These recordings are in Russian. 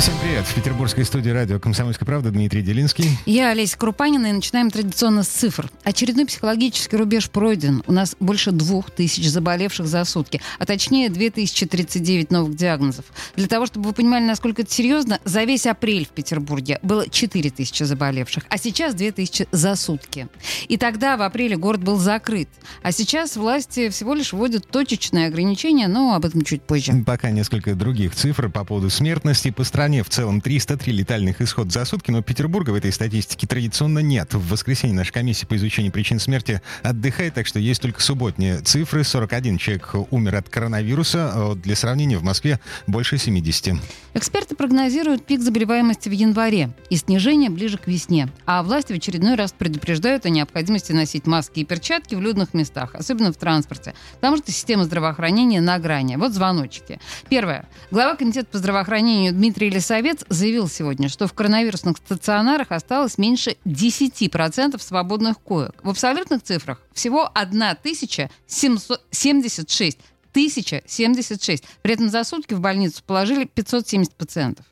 Всем привет. В петербургской студии радио «Комсомольская правда» Дмитрий Делинский. Я Олеся Крупанина, и начинаем традиционно с цифр. Очередной психологический рубеж пройден. У нас больше двух тысяч заболевших за сутки, а точнее 2039 новых диагнозов. Для того, чтобы вы понимали, насколько это серьезно, за весь апрель в Петербурге было 4 тысячи заболевших, а сейчас 2 тысячи за сутки. И тогда в апреле город был закрыт. А сейчас власти всего лишь вводят точечные ограничения, но об этом чуть позже. Пока несколько других цифр по поводу смертности по стране стране в целом 303 летальных исход за сутки, но Петербурга в этой статистике традиционно нет. В воскресенье наша комиссия по изучению причин смерти отдыхает, так что есть только субботние цифры. 41 человек умер от коронавируса. А для сравнения, в Москве больше 70. Эксперты прогнозируют пик заболеваемости в январе и снижение ближе к весне. А власти в очередной раз предупреждают о необходимости носить маски и перчатки в людных местах, особенно в транспорте, потому что система здравоохранения на грани. Вот звоночки. Первое. Глава комитета по здравоохранению Дмитрий Совет заявил сегодня, что в коронавирусных стационарах осталось меньше 10% свободных коек. В абсолютных цифрах всего 1076 1076. При этом за сутки в больницу положили 570 пациентов.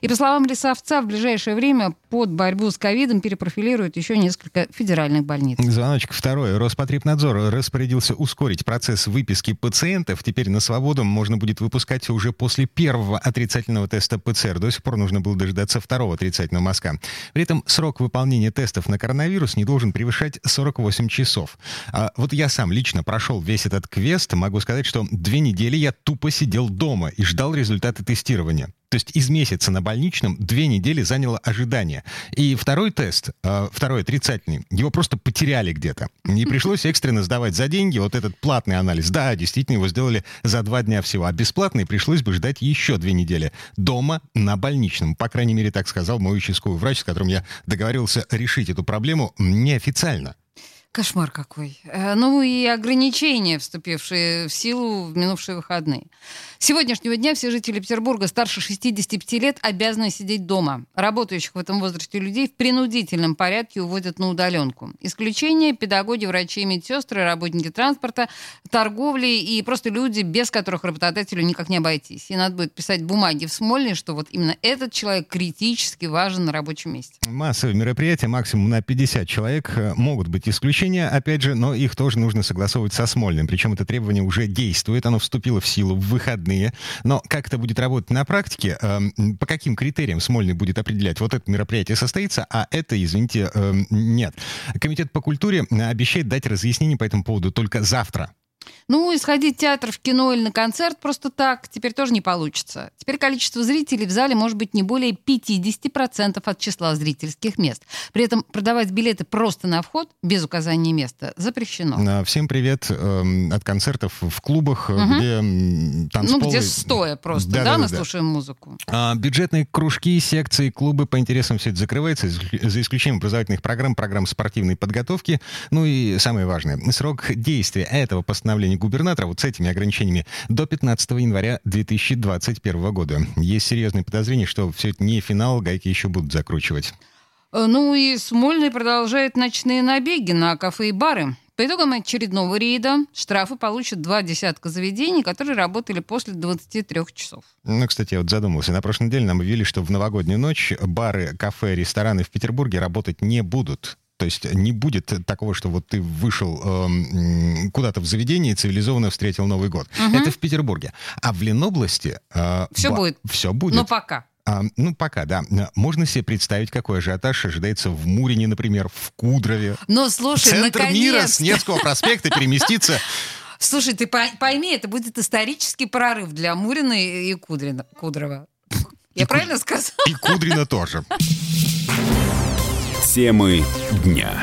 И по словам Лисовца, в ближайшее время под борьбу с ковидом перепрофилируют еще несколько федеральных больниц. Звоночек второй. Роспотребнадзор распорядился ускорить процесс выписки пациентов. Теперь на свободу можно будет выпускать уже после первого отрицательного теста ПЦР. До сих пор нужно было дожидаться второго отрицательного мазка. При этом срок выполнения тестов на коронавирус не должен превышать 48 часов. А вот я сам лично прошел весь этот квест. Могу сказать, что две недели я тупо сидел дома и ждал результаты тестирования. То есть из месяца на больничном две недели заняло ожидание. И второй тест, э, второй отрицательный, его просто потеряли где-то. Не пришлось экстренно сдавать за деньги вот этот платный анализ. Да, действительно, его сделали за два дня всего. А бесплатный пришлось бы ждать еще две недели. Дома на больничном. По крайней мере, так сказал мой участковый врач, с которым я договорился решить эту проблему неофициально. Кошмар какой. Э, ну и ограничения, вступившие в силу в минувшие выходные. С сегодняшнего дня все жители Петербурга старше 65 лет обязаны сидеть дома. Работающих в этом возрасте людей в принудительном порядке уводят на удаленку. Исключение – педагоги, врачи, медсестры, работники транспорта, торговли и просто люди, без которых работодателю никак не обойтись. И надо будет писать бумаги в Смольный, что вот именно этот человек критически важен на рабочем месте. Массовые мероприятия, максимум на 50 человек, э, могут быть исключения, опять же, но их тоже нужно согласовывать со Смольным. Причем это требование уже действует, оно вступило в силу в выходные. Но как это будет работать на практике, э, по каким критериям Смольный будет определять, вот это мероприятие состоится, а это, извините, э, нет. Комитет по культуре обещает дать разъяснение по этому поводу только завтра. Ну, исходить в театр, в кино или на концерт просто так теперь тоже не получится. Теперь количество зрителей в зале может быть не более 50% от числа зрительских мест. При этом продавать билеты просто на вход, без указания места, запрещено. А, всем привет э, от концертов в клубах, угу. где танцполы... Ну, где стоя просто, да, да, да мы да. слушаем музыку. А, бюджетные кружки, секции, клубы по интересам все это закрывается, за исключением образовательных программ, программ спортивной подготовки. Ну и самое важное, срок действия этого постановления постановления губернатора вот с этими ограничениями до 15 января 2021 года. Есть серьезные подозрения, что все это не финал, гайки еще будут закручивать. Э, ну и Смольный продолжает ночные набеги на кафе и бары. По итогам очередного рейда штрафы получат два десятка заведений, которые работали после 23 часов. Ну, кстати, я вот задумался. На прошлой неделе нам объявили, что в новогоднюю ночь бары, кафе, рестораны в Петербурге работать не будут. То есть не будет такого, что вот ты вышел э, куда-то в заведение и цивилизованно встретил Новый год. Угу. Это в Петербурге. А в Ленобласти... Э, все ба- будет. Все будет. Но пока. А, ну, пока, да. Можно себе представить, какой ажиотаж ожидается в Мурине, например, в Кудрове. Но слушай, Центр наконец мира с Невского проспекта переместится Слушай, ты пойми, это будет исторический прорыв для Мурина и Кудрина, Кудрова. Я и правильно Куд... сказала? И Кудрина тоже. Темы дня.